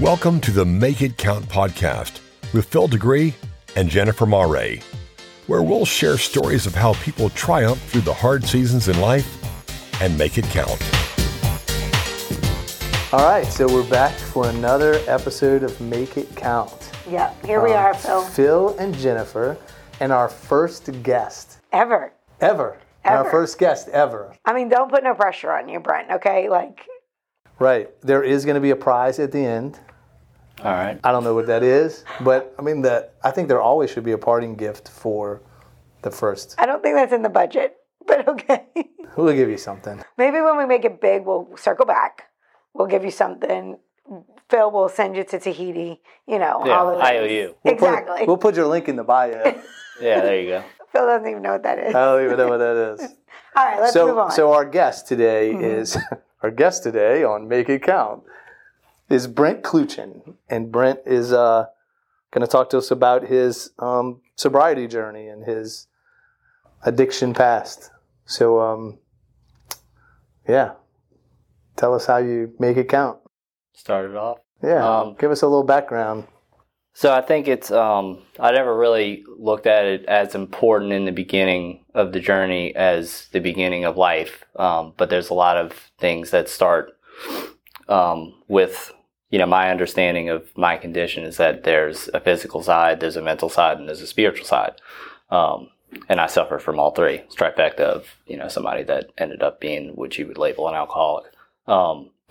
Welcome to the Make It Count podcast with Phil Degree and Jennifer Mare, where we'll share stories of how people triumph through the hard seasons in life and make it count. All right, so we're back for another episode of Make It Count. Yep, here we Um, are, Phil. Phil and Jennifer, and our first guest Ever. ever. And Our first guest ever. I mean, don't put no pressure on you, Brent, okay? Like, Right. There is going to be a prize at the end. All right. I don't know what that is, but I mean that I think there always should be a parting gift for the first. I don't think that's in the budget, but okay. We'll give you something. Maybe when we make it big, we'll circle back. We'll give you something. Phil will send you to Tahiti, you know, Yeah, all of I owe We'll put- Exactly. we'll put your link in the bio. Yeah, there you go. Phil doesn't even know what that is. I don't even know what that is. all right, let's move on. so our guest today is our guest today on Make It Count is Brent Kluchin, and Brent is uh, going to talk to us about his um, sobriety journey and his addiction past. So um, yeah, tell us how you make it count. Started off. Yeah, Um, give us a little background. So I think it's um I never really looked at it as important in the beginning of the journey as the beginning of life. Um, but there's a lot of things that start um, with you know my understanding of my condition is that there's a physical side, there's a mental side, and there's a spiritual side. Um, and I suffer from all three. It's trifecta of you know somebody that ended up being what you would label an alcoholic. Um,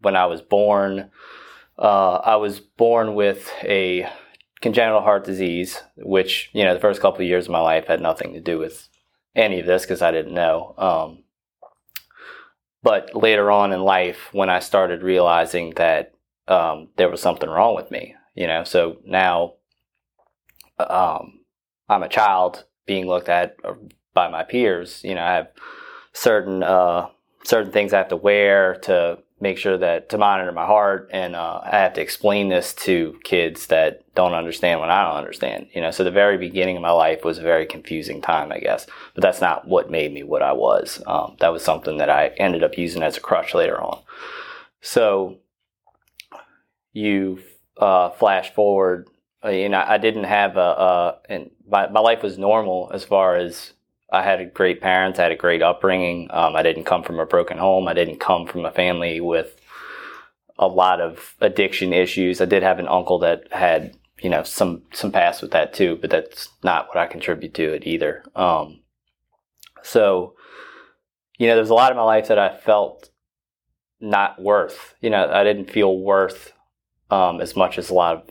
when I was born, uh, I was born with a congenital heart disease, which you know the first couple of years of my life had nothing to do with any of this because I didn't know. Um, but later on in life, when I started realizing that um, there was something wrong with me, you know, so now um, I'm a child being looked at uh, by my peers. You know, I have certain uh, certain things I have to wear to make sure that to monitor my heart, and uh, I have to explain this to kids that don't understand what I don't understand. You know, so the very beginning of my life was a very confusing time, I guess. But that's not what made me what I was. Um, that was something that I ended up using as a crutch later on. So you uh, flash forward. uh, You know, I didn't have a, a and my, my life was normal as far as I had great parents. I had a great upbringing. Um, I didn't come from a broken home. I didn't come from a family with a lot of addiction issues. I did have an uncle that had, you know, some some past with that too, but that's not what I contribute to it either. Um, so, you know, there's a lot of my life that I felt not worth. You know, I didn't feel worth um, as much as a lot of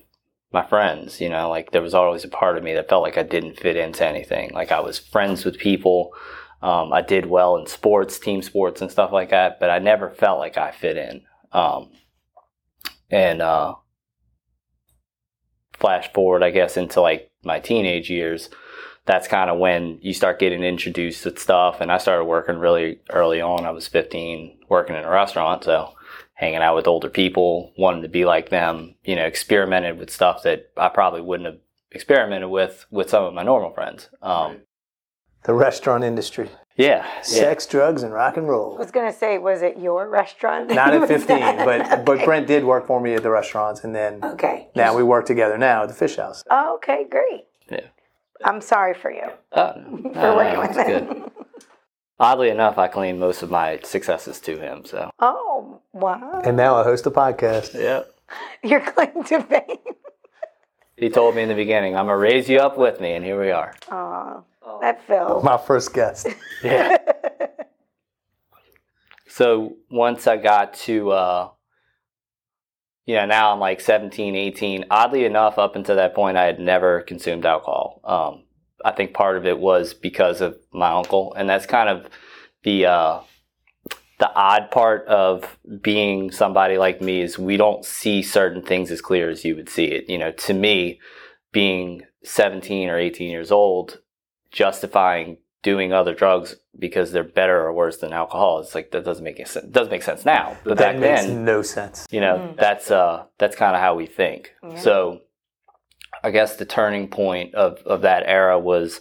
my friends, you know, like there was always a part of me that felt like I didn't fit into anything. Like I was friends with people. Um, I did well in sports, team sports and stuff like that, but I never felt like I fit in. Um, and, uh, flash forward, I guess, into like my teenage years, that's kind of when you start getting introduced to stuff. And I started working really early on. I was 15 working in a restaurant. So hanging out with older people, wanting to be like them, you know, experimented with stuff that I probably wouldn't have experimented with with some of my normal friends. Um, The restaurant industry, yeah, yeah. sex, drugs, and rock and roll. I was going to say, was it your restaurant? Not at 15, that- but but Brent did work for me at the restaurants, and then Okay. now we work together now at the Fish House. Oh, okay, great. Yeah. I'm sorry for you. Oh, no, For no, working no, with it's good. Oddly enough, I claim most of my successes to him. So Oh, wow. And now I host a podcast. yeah, Your claim to fame. he told me in the beginning, "I'm gonna raise you up with me," and here we are. Aw, that Phil. My first guest. Yeah. so once I got to, uh, you know, now I'm like 17, 18. Oddly enough, up until that point, I had never consumed alcohol. Um, I think part of it was because of my uncle, and that's kind of the uh, the odd part of being somebody like me is we don't see certain things as clear as you would see it. You know, to me, being 17 or 18 years old, justifying doing other drugs because they're better or worse than alcohol. It's like that doesn't make sense. It does make sense now, but that back makes then, no sense. you know, that's uh that's kind of how we think. Yeah. So, I guess the turning point of of that era was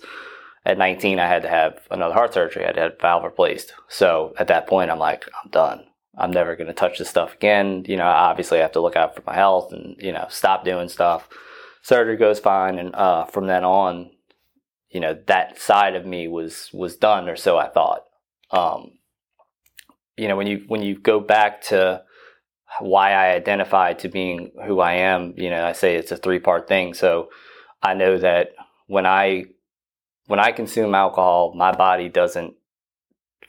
at 19. I had to have another heart surgery. I had to have valve replaced. So at that point, I'm like, I'm done. I'm never going to touch this stuff again. You know, obviously I have to look out for my health and, you know, stop doing stuff. Surgery goes fine. And, uh, from then on, you know, that side of me was, was done or so I thought. Um, you know, when you, when you go back to why I identify to being who I am, you know, I say it's a three part thing. So I know that when I, when I consume alcohol, my body doesn't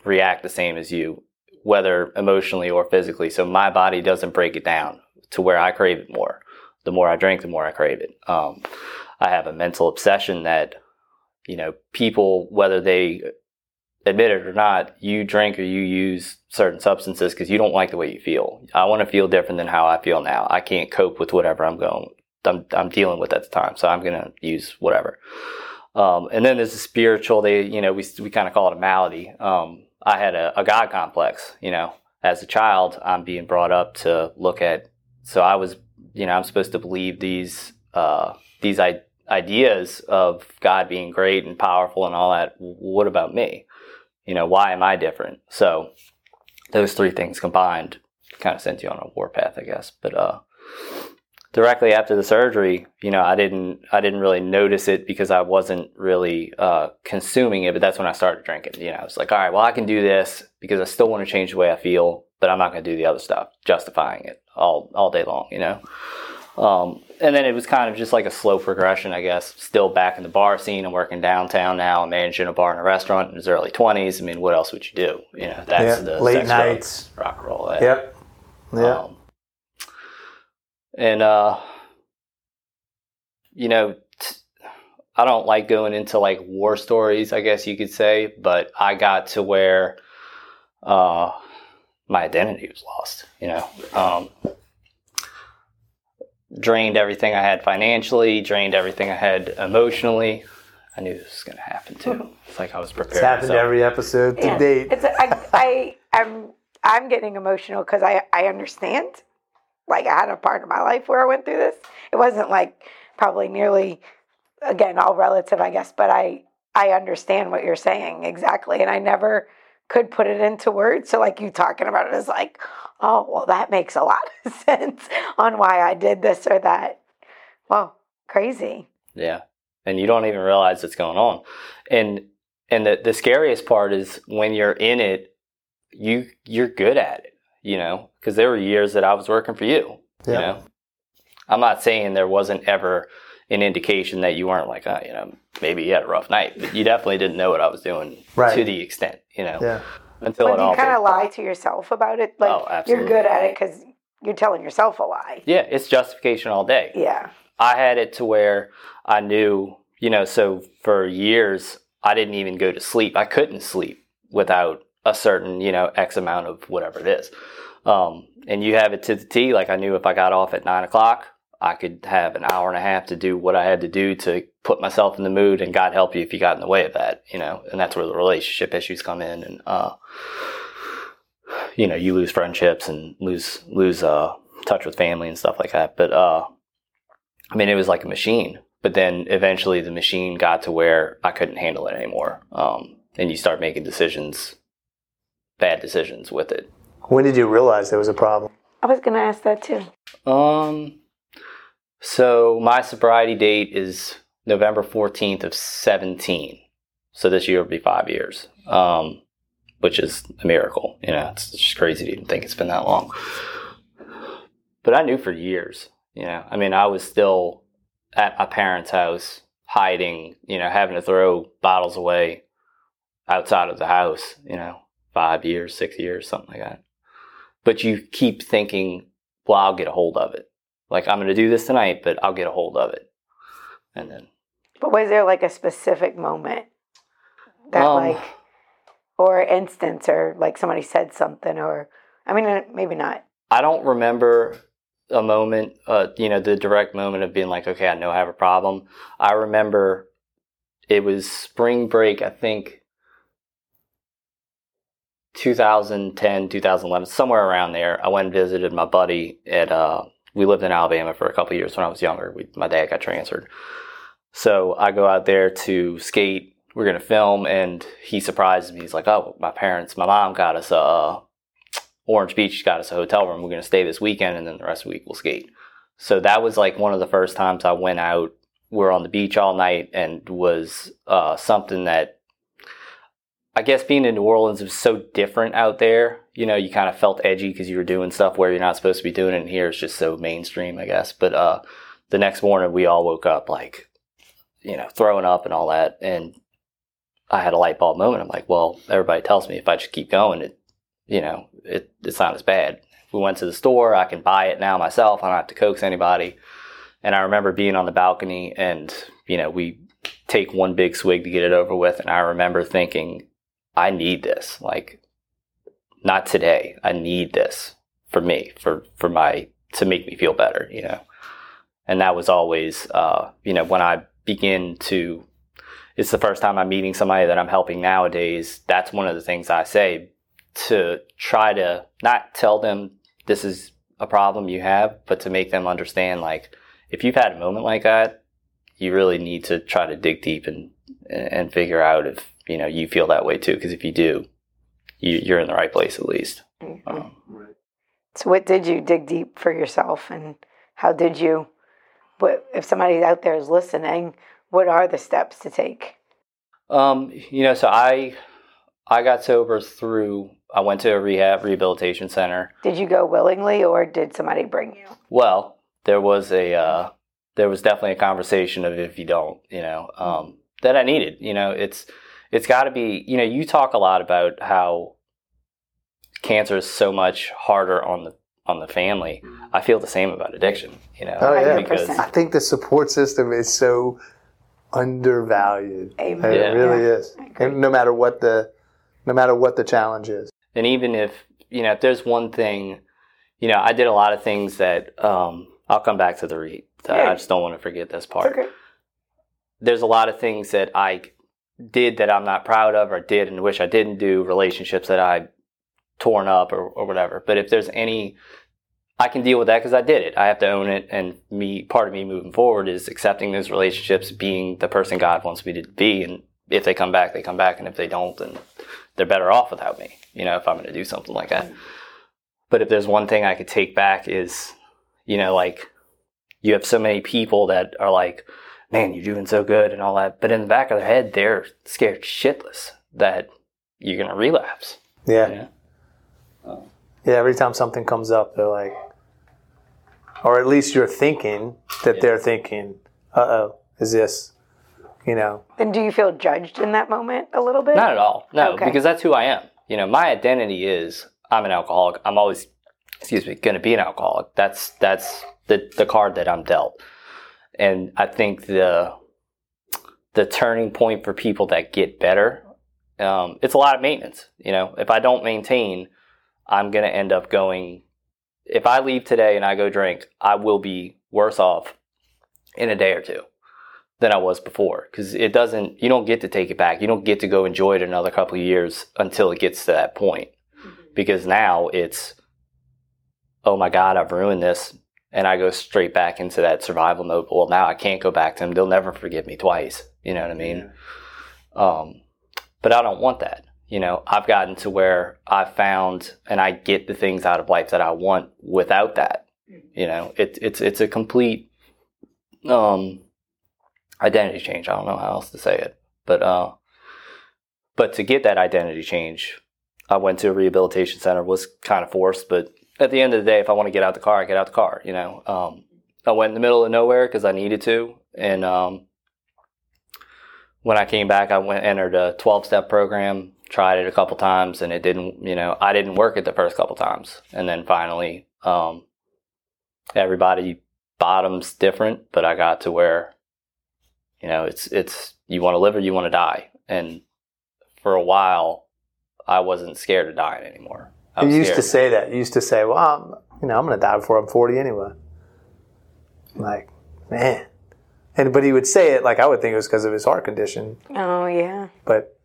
react the same as you whether emotionally or physically. So my body doesn't break it down to where I crave it more. The more I drink, the more I crave it. Um, I have a mental obsession that, you know, people, whether they admit it or not, you drink or you use certain substances because you don't like the way you feel. I want to feel different than how I feel now. I can't cope with whatever I'm going, I'm, I'm dealing with at the time. So I'm going to use whatever. Um, and then there's a spiritual, they, you know, we, we kind of call it a malady. Um, I had a, a God complex. You know, as a child, I'm being brought up to look at. So I was, you know, I'm supposed to believe these uh, these I- ideas of God being great and powerful and all that. What about me? You know, why am I different? So those three things combined kind of sent you on a warpath, I guess. But uh, directly after the surgery, you know, I didn't I didn't really notice it because I wasn't really uh, consuming it. But that's when I started drinking. You know, I was like, all right, well, I can do this because I still want to change the way I feel, but I'm not going to do the other stuff, justifying it all all day long. You know. Um, and then it was kind of just like a slow progression, I guess. Still back in the bar scene and working downtown now. I'm managing a bar and a restaurant in his early 20s. I mean, what else would you do? You know, that's Yeah, the late sex, nights. rock and roll. that. Yep. Yeah. Um, and uh, you know, t- I don't like going into like war stories, I guess you could say, but I got to where uh, my identity was lost. You know, um, drained everything I had financially, drained everything I had emotionally. I knew this was going to happen too. It's like I was prepared. It's happened myself. every episode to Yeah. date. It's I, I I'm I'm getting emotional because I I understand. Like I had a part of my life where I went through this. It wasn't like probably nearly again all relative, I guess, but I I understand what you're saying exactly, and I never could put it into words. So like you talking about it is like, oh well, that makes a lot of sense on why I did this or that. Well, crazy. Yeah. And you don't even realize what's going on. And and the, the scariest part is when you're in it, you you're good at it, you know, because there were years that I was working for you. You Yeah. know. I'm not saying there wasn't ever an indication that you weren't like, uh, you know, maybe you had a rough night, but you definitely didn't know what I was doing Right. to the extent, you know, Yeah. Until But it all. you kind of lie to yourself about it? Like Oh, you're good at it because you're telling yourself a lie. Yeah, it's justification all day. Yeah. I had it to where I knew, you know, so for years I didn't even go to sleep. I couldn't sleep without a certain, you know, X amount of whatever it is. Um, and you have it to the T. Like I knew if I got off at nine o'clock, I could have an hour and a half to do what I had to do to put myself in the mood. And God help you if you got in the way of that, you know. And that's where the relationship issues come in, and uh, you know, you lose friendships and lose lose uh, touch with family and stuff like that. But uh, I mean, it was like a machine. But then eventually the machine got to where I couldn't handle it anymore. Um, and you start making decisions, bad decisions with it. When did you realize there was a problem? I was gonna ask that too. Um, so my sobriety date is November 14th of 17. So this year will be five years. Um, which is a miracle. You know, it's just crazy to even think it's been that long. But I knew for years, you know, I mean, I was still at my parents' house hiding, you know, having to throw bottles away outside of the house, you know, five years, six years, something like that. But you keep thinking, well, I'll get a hold of it. Like, I'm going to do this tonight, but I'll get a hold of it. And then, But was there like a specific moment that Um, like or instance or like somebody said something or I mean uh, maybe not. I don't remember a moment, uh, you know, the direct moment of being like, okay, I know I have a problem. I remember it was spring break, I think 2010, 2011, somewhere around there. I went and visited my buddy at, uh, we lived in Alabama for a couple years when I was younger. We, my dad got transferred. So I go out there to skate. We're going to film, and he surprises me. He's like, oh, my parents, my mom got us a, Orange Beach got us a hotel room. We're going to stay this weekend, and then the rest of the week we'll skate. So that was like one of the first times I went out. We are on the beach all night, and was uh, something that I guess being in New Orleans was so different out there. You know, you kind of felt edgy because you were doing stuff where you're not supposed to be doing it. And here it's just so mainstream, I guess. But uh, the next morning, we all woke up like, you know, throwing up and all that. And I had a light bulb moment. I'm like, well, everybody tells me if I just keep going, it, you know, it, it's not as bad. We went to the store, I can buy it now myself. I don't have to coax anybody. And I remember being on the balcony and, you know, we take one big swig to get it over with. And I remember thinking, I need this. Like, not today. I need this for me, for, for my, to make me feel better, you know? And that was always, uh, you know, when I begin to, it's the first time I'm meeting somebody that I'm helping nowadays. That's one of the things I say to try to not tell them this is a problem you have, but to make them understand, like, if you've had a moment like that, you really need to try to dig deep and, and figure out if you know you feel that way too. Because if you do, you, are in the right place at least. Mm-hmm. Um, so, what did you dig deep for yourself, and how did you? What if somebody out there is listening? What are the steps to take? Um, you know, so I I got sober through. I went to a rehab rehabilitation center. Did you go willingly, or did somebody bring you? Well, there was a uh, there was definitely a conversation of if you don't, you know, um, that I needed. You know, it's it's got to be you know you talk a lot about how cancer is so much harder on the on the family i feel the same about addiction you know oh, yeah. because i think the support system is so undervalued Amen. it yeah. really is and no matter what the no matter what the challenge is and even if you know if there's one thing you know i did a lot of things that um, i'll come back to the read yeah. i just don't want to forget this part okay. there's a lot of things that i did that I'm not proud of or did and wish I didn't do, relationships that I torn up or, or whatever. But if there's any, I can deal with that because I did it. I have to own it. And me, part of me moving forward is accepting those relationships, being the person God wants me to be. And if they come back, they come back. And if they don't, then they're better off without me, you know, if I'm going to do something like that. But if there's one thing I could take back is, you know, like you have so many people that are like, man, you're doing so good and all that. But in the back of their head, they're scared shitless that you're going to relapse. Yeah. Yeah? Um, yeah. Every time something comes up, they're like, or at least you're thinking that yeah. they're thinking, uh oh, is this, you know. And do you feel judged in that moment a little bit? Not at all. No, okay. because that's who I am. You know, my identity is I'm an alcoholic. I'm always, excuse me, going to be an alcoholic. That's, that's the, the card that I'm dealt and I think the the turning point for people that get better, um, it's a lot of maintenance. You know, if I don't maintain, I'm going to end up going. If I leave today and I go drink, I will be worse off in a day or two than I was before because it doesn't. You don't get to take it back. You don't get to go enjoy it another couple of years until it gets to that point. Mm-hmm. Because now it's, oh my God, I've ruined this and I go straight back into that survival mode. Well, now I can't go back to them. They'll never forgive me twice. You know what I mean? Um, but I don't want that. You know, I've gotten to where I've found and I get the things out of life that I want without that. You know, it, it's it's a complete um, identity change. I don't know how else to say it, but uh, but to get that identity change, I went to a rehabilitation center. Was kind of forced, but at the end of the day, if I want to get out the car, I get out the car. You know, um, I went in the middle of nowhere because I needed to, and um, when I came back, I went entered a twelve step program, tried it a couple times, and it didn't. You know, I didn't work it the first couple times, and then finally, um, everybody bottoms different, but I got to where, you know, it's it's you want to live or you want to die, and for a while, I wasn't scared of dying anymore. You used to say that. You used to say, "Well, I'm, you know, I'm going to die before I'm 40 anyway." like, man. And but he would say it like I would think it was because of his heart condition. Oh yeah. But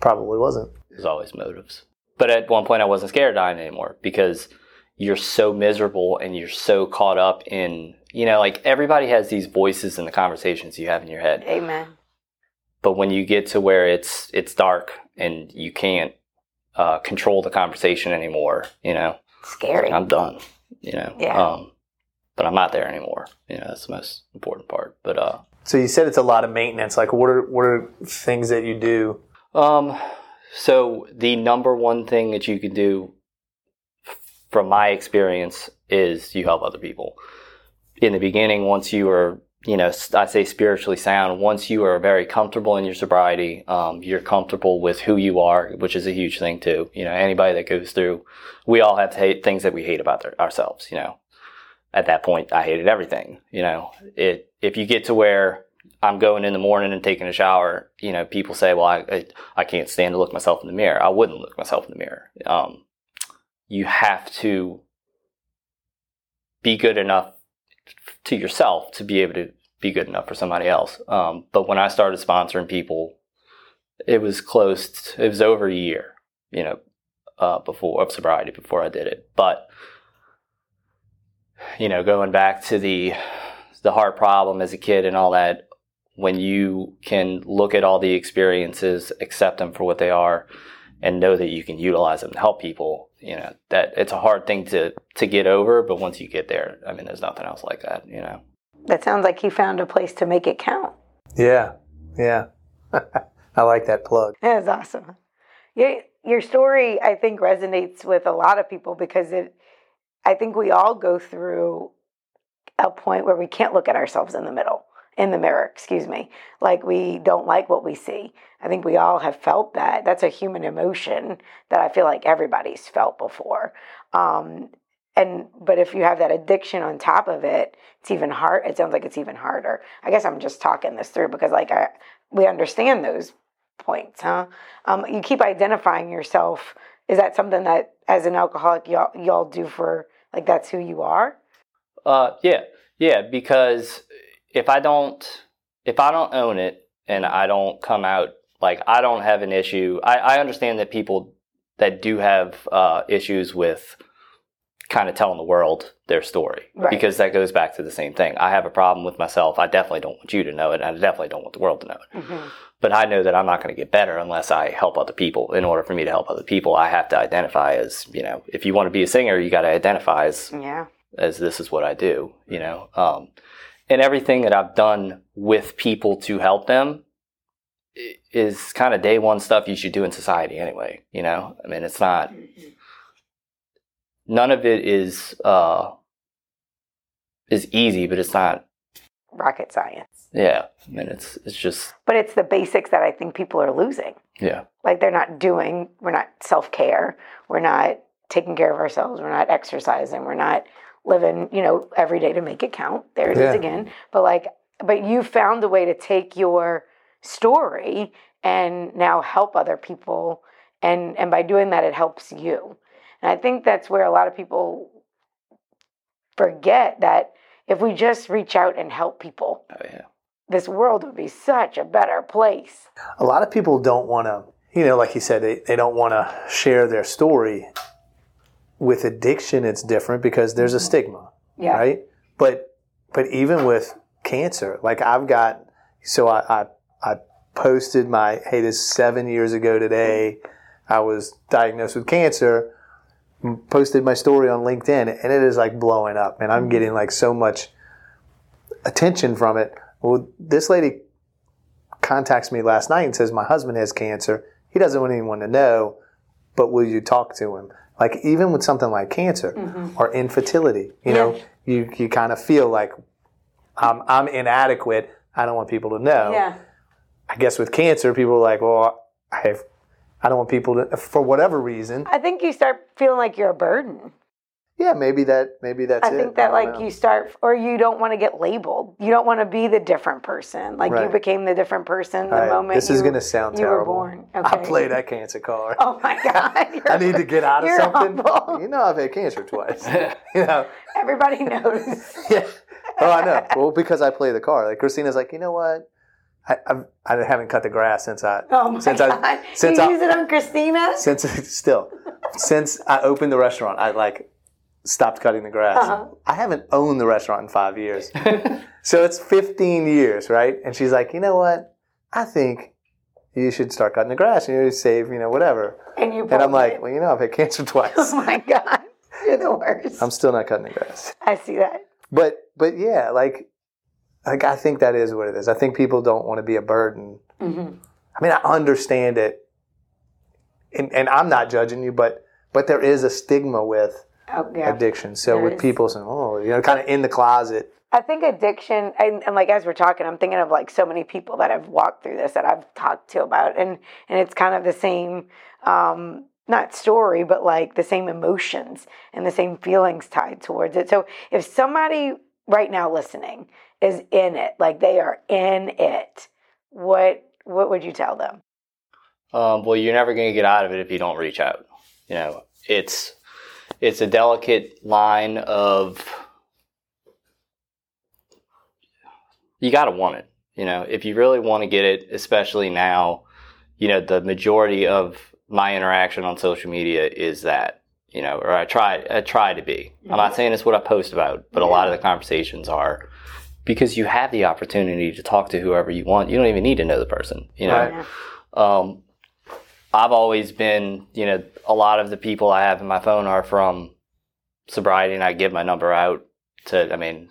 probably wasn't. There's always motives. But at one point, I wasn't scared of dying anymore because you're so miserable and you're so caught up in you know like everybody has these voices in the conversations you have in your head. Amen. But when you get to where it's it's dark and you can't uh, control the conversation anymore. You know, Scary. I'm done. You know, Yeah. Um, but I'm not there anymore. You know, that's the most important part. But uh, So you said it's a lot of maintenance. Like, what are what are things that you do? Um, so the number one thing that you can do, from my experience, is you help other people. In the beginning, once you are, you know, I say spiritually sound. Once you are very comfortable in your sobriety, um, you're comfortable with who you are, which is a huge thing too. You know, anybody that goes through, we all have things that we hate about their, ourselves. You know, at that point, I hated everything. You know, it if you get to where I'm going in the morning and taking a shower, you know, people say, well, I, I, I can't stand to look myself in the mirror. I wouldn't look myself in the mirror. Um, you have to be good enough to yourself to be able to be good enough for somebody else. Um, but when I started sponsoring people, it was close, to, it was over a year, you know, uh, before of sobriety before I did it. But, you know, going back to the, the heart problem as a kid and all that, when you can look at all the experiences, accept them for what they are, and know that you can utilize them to help people, you know, that it's a hard thing to to get over, but once you get there, I mean, there's nothing else like that, you know. that sounds like he found a place to make it count. Yeah, yeah. I like that plug. That is awesome. Your your story, I think, resonates with a lot of people because it. I think we all go through a point where we can't look at ourselves in the middle, in the mirror. Excuse me. Like we don't like what we see. I think we all have felt that. That's a human emotion that I feel like everybody's felt before. Um, and but if you have that addiction on top of it, it's even hard. It sounds like it's even harder. I guess I'm just talking this through because like I we understand those points, huh? Um, you keep identifying yourself. Is that something that, as an alcoholic, y'all y'all do for like that's who you are? Uh, yeah, yeah. Because if I don't, if I don't own it, and I don't come out like I don't have an issue. I, I understand that people that do have uh, issues with kind of telling the world their story Right. because that goes back to the same thing. I have a problem with myself. I definitely don't want you to know it, and I definitely don't want the world to know it. Mm-hmm. But I know that I'm not going to get better unless I help other people. In order for me to help other people, I have to identify as you know. If you want to be a singer, you got to identify as Yeah. as this is what I do, you know. Um, and everything that I've done with people to help them is kind of day one stuff you should do in society anyway, you know. I mean, it's not. None of it is uh, is easy, but it's not. Rocket science. Yeah, I mean, it's it's just But it's the basics that I think people are losing. yeah, Like they're not doing. We're not self care. We're not taking care of ourselves. We're not exercising. We're not living. You know, every day to make it count. There it is Yeah. again. But like, but you found a way to take your story and now help other people and and by doing that it helps you and i think that's where a lot of people forget that if we just reach out and help people oh yeah, this world would be such a better place A lot of people don't want to, you know, like you said, they, they don't want to share their story. With addiction, it's different because there's a mm-hmm. stigma, yeah right? But but even with cancer, like I've got, so I I, I posted my hey, this seven years ago today. I was diagnosed with cancer. Posted my story on LinkedIn, and it is like blowing up, and I'm mm-hmm. getting like so much attention from it. Well, this lady contacts me last night and says my husband has cancer. He doesn't want anyone to know, but will you talk to him? Like even with something like cancer mm-hmm. or infertility, you know, you you kind of feel like I'm I'm inadequate. I don't want people to know. yeah I guess with cancer, people are like, well, I have, I don't want people to, for whatever reason. i think you start feeling like you're a burden Yeah, maybe that, maybe that's it. I it. think that don't like know. you start, or you don't want to get labeled. You don't want to be the different person. Like you became the different person the right, moment This you, is going to sound you terrible. were born. I Okay. play that cancer card. Oh my god! I need to get out of something. humble. You know, I've had cancer twice. you know, Everybody knows. yeah. Oh, I know. Well, because I play the card. Like Christina's like, you know what? I I've, I haven't cut the grass since I Oh my since god! I since you I use it on Christina. since still since I opened the restaurant. I like stopped cutting the grass. Uh-huh. I haven't owned the restaurant in five years, so it's 15 years, right? And she's like, you know what? I think you should start cutting the grass and you save, you know, whatever. And you And I'm like, it. well, you know, I've had cancer twice. oh my god, you're the worst. I'm still not cutting the grass. I see that. But but yeah, like like I think that is what it is. I think people don't want to be a burden. hmm I mean, I understand it, and, and I'm not judging you, but but there is a stigma with Oh yeah. addiction. So There with is. people saying, "Oh, you know, kind of in the closet," I think addiction, and, and like as we're talking, I'm thinking of like so many people that have walked through this that I've talked to about, and and it's kind of the same, um, not story, but like the same emotions and the same feelings tied towards it. So if somebody right now listening is in it, like they are in it, what what would you tell them? Um, well, you're never going to get out of it if you don't reach out. You know, it's it's a delicate line of you got to want it. You know, if you really want to get it, especially now, you know, the majority of my interaction on social media is that. You know, or I try I try to be. I'm not saying it's what I post about, but a lot of the conversations are because you have the opportunity to talk to whoever you want. You don't even need to know the person. You know, Right. Um, I've always been, you know, a lot of the people I have in my phone are from sobriety, and I give my number out to, I mean,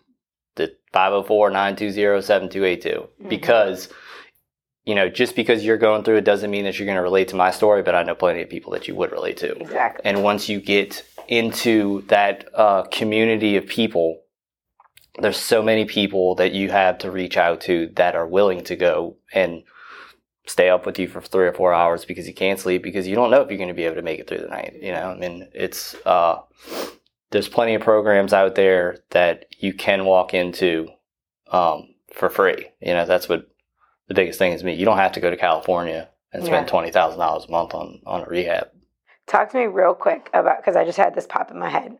the 504 920 7282. Because, you know, just because you're going through it doesn't mean that you're going to relate to my story, but I know plenty of people that you would relate to. Exactly. And once you get into that uh, community of people, there's so many people that you have to reach out to that are willing to go and stay up with you for three or four hours because you can't sleep because you don't know if you're going to be able to make it through the night. You know, I mean, it's uh, there's plenty of programs out there that you can walk into um, for free. You know, that's what the biggest thing is. Me, you don't have to go to California and spend Yeah. twenty thousand dollars a month on on a rehab. Talk to me real quick about because I just had this pop in my head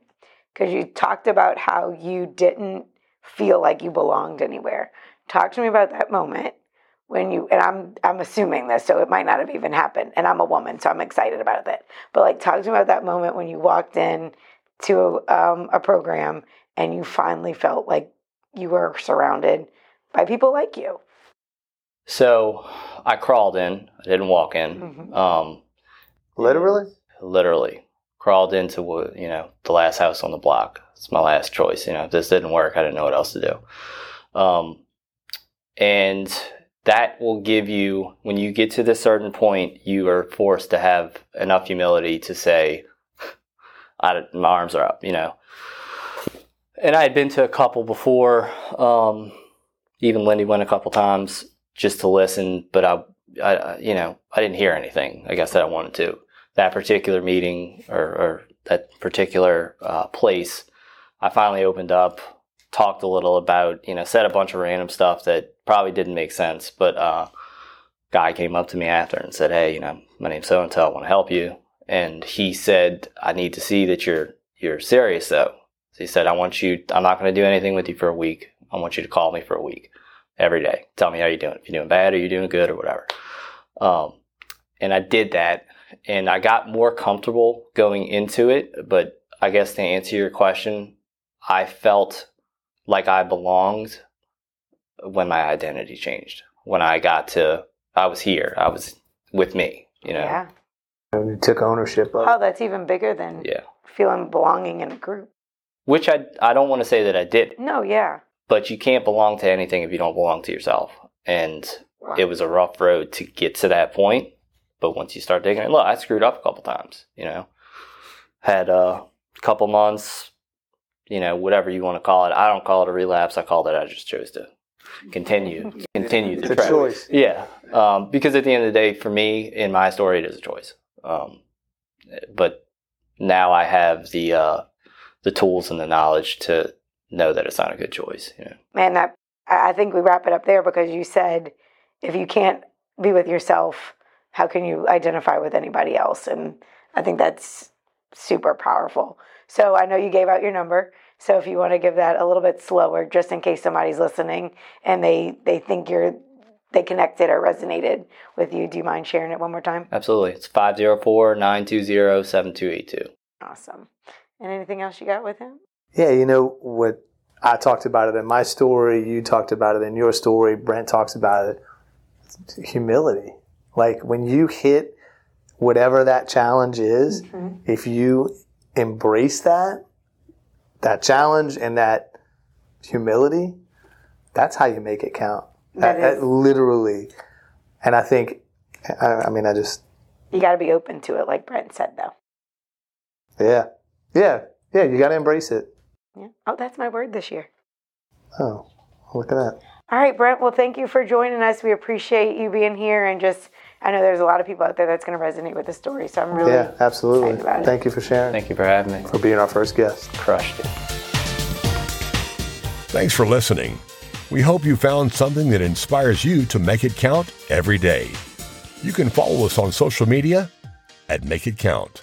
because you talked about how you didn't feel like you belonged anywhere. Talk to me about that moment when you and I'm I'm assuming this, so it might not have even happened. And I'm a woman, so I'm excited about that. But like, talk to me about that moment when you walked in to um, a program and you finally felt like you were surrounded by people like you. So I crawled in. I didn't walk in. Mhm. Um, literally. literally crawled into what you know the last house on the block. It's my last choice. You know, if this didn't work, I didn't know what else to do. Um, and that will give you when you get to this certain point, you are forced to have enough humility to say, I, "My arms are up." You know. And I had been to a couple before. Um, even Lindy went a couple times just to listen, but I, I, you know, I didn't hear anything. I guess that I wanted to that particular meeting or, or that particular uh, place, I finally opened up, talked a little about, you know, said a bunch of random stuff that probably didn't make sense. But uh, guy came up to me after and said, "Hey, you know, my name's so and so. I want to help you." And he said, "I need to see that you're you're serious, though." So he said, "I want you. I'm not going to do anything with you for a week. I want you to call me for a week every day. Tell me how you're doing. If you're doing bad or you're doing good or whatever." Um, and I did that and I got more comfortable going into it. But I guess to answer your question, I felt like I belonged when my identity changed. When I got to, I was here. I was with me. You know. Yeah. When you took ownership of. Oh, that's even bigger than Yeah. feeling belonging in a group. Which I I don't want to say that I did, No, yeah. but you can't belong to anything if you don't belong to yourself. And it was a rough road to get to that point. But once you start digging it, look, I screwed up a couple times, you know. Had a couple months, you know, whatever you want to call it. I don't call it a relapse. I call it I just chose to continue, continue It's the a choice. Yeah, um, because at the end of the day, for me, in my story, it is a choice. Um, but now I have the uh, the tools and the knowledge to know that it's not a good choice. You know? Man, that I I think we wrap it up there because you said if you can't be with yourself, how can you identify with anybody else? And I think that's super powerful. So I know you gave out your number. So if you want to give that a little bit slower, just in case somebody's listening and they they think you're they connected or resonated with you, do you mind sharing it one more time? Absolutely, it's 504-920-7282. Awesome. And anything else you got with him? Yeah, you know what? I talked about it in my story. You talked about it in your story. Brent talks about it. It's humility. Like when you hit whatever that challenge is, mm-hmm. if you embrace that, that challenge and that humility, that's how you make it count. That That, literally. And I think, I, I mean, I just, You got to be open to it, like Brent said, though. yeah, yeah, yeah, you got to embrace it. Yeah. Oh, that's my word this year. Oh, look at that. All right, Brent. Well, thank you for joining us. We appreciate you being here, and just I know there's a lot of people out there that's going to resonate with the story. So I'm really Yeah, absolutely. excited about it. Thank you for sharing, Thank you for having me. for being our first guest. Crushed it. Thanks for listening. We hope you found something that inspires you to make it count every day. You can follow us on social media at Make It Count.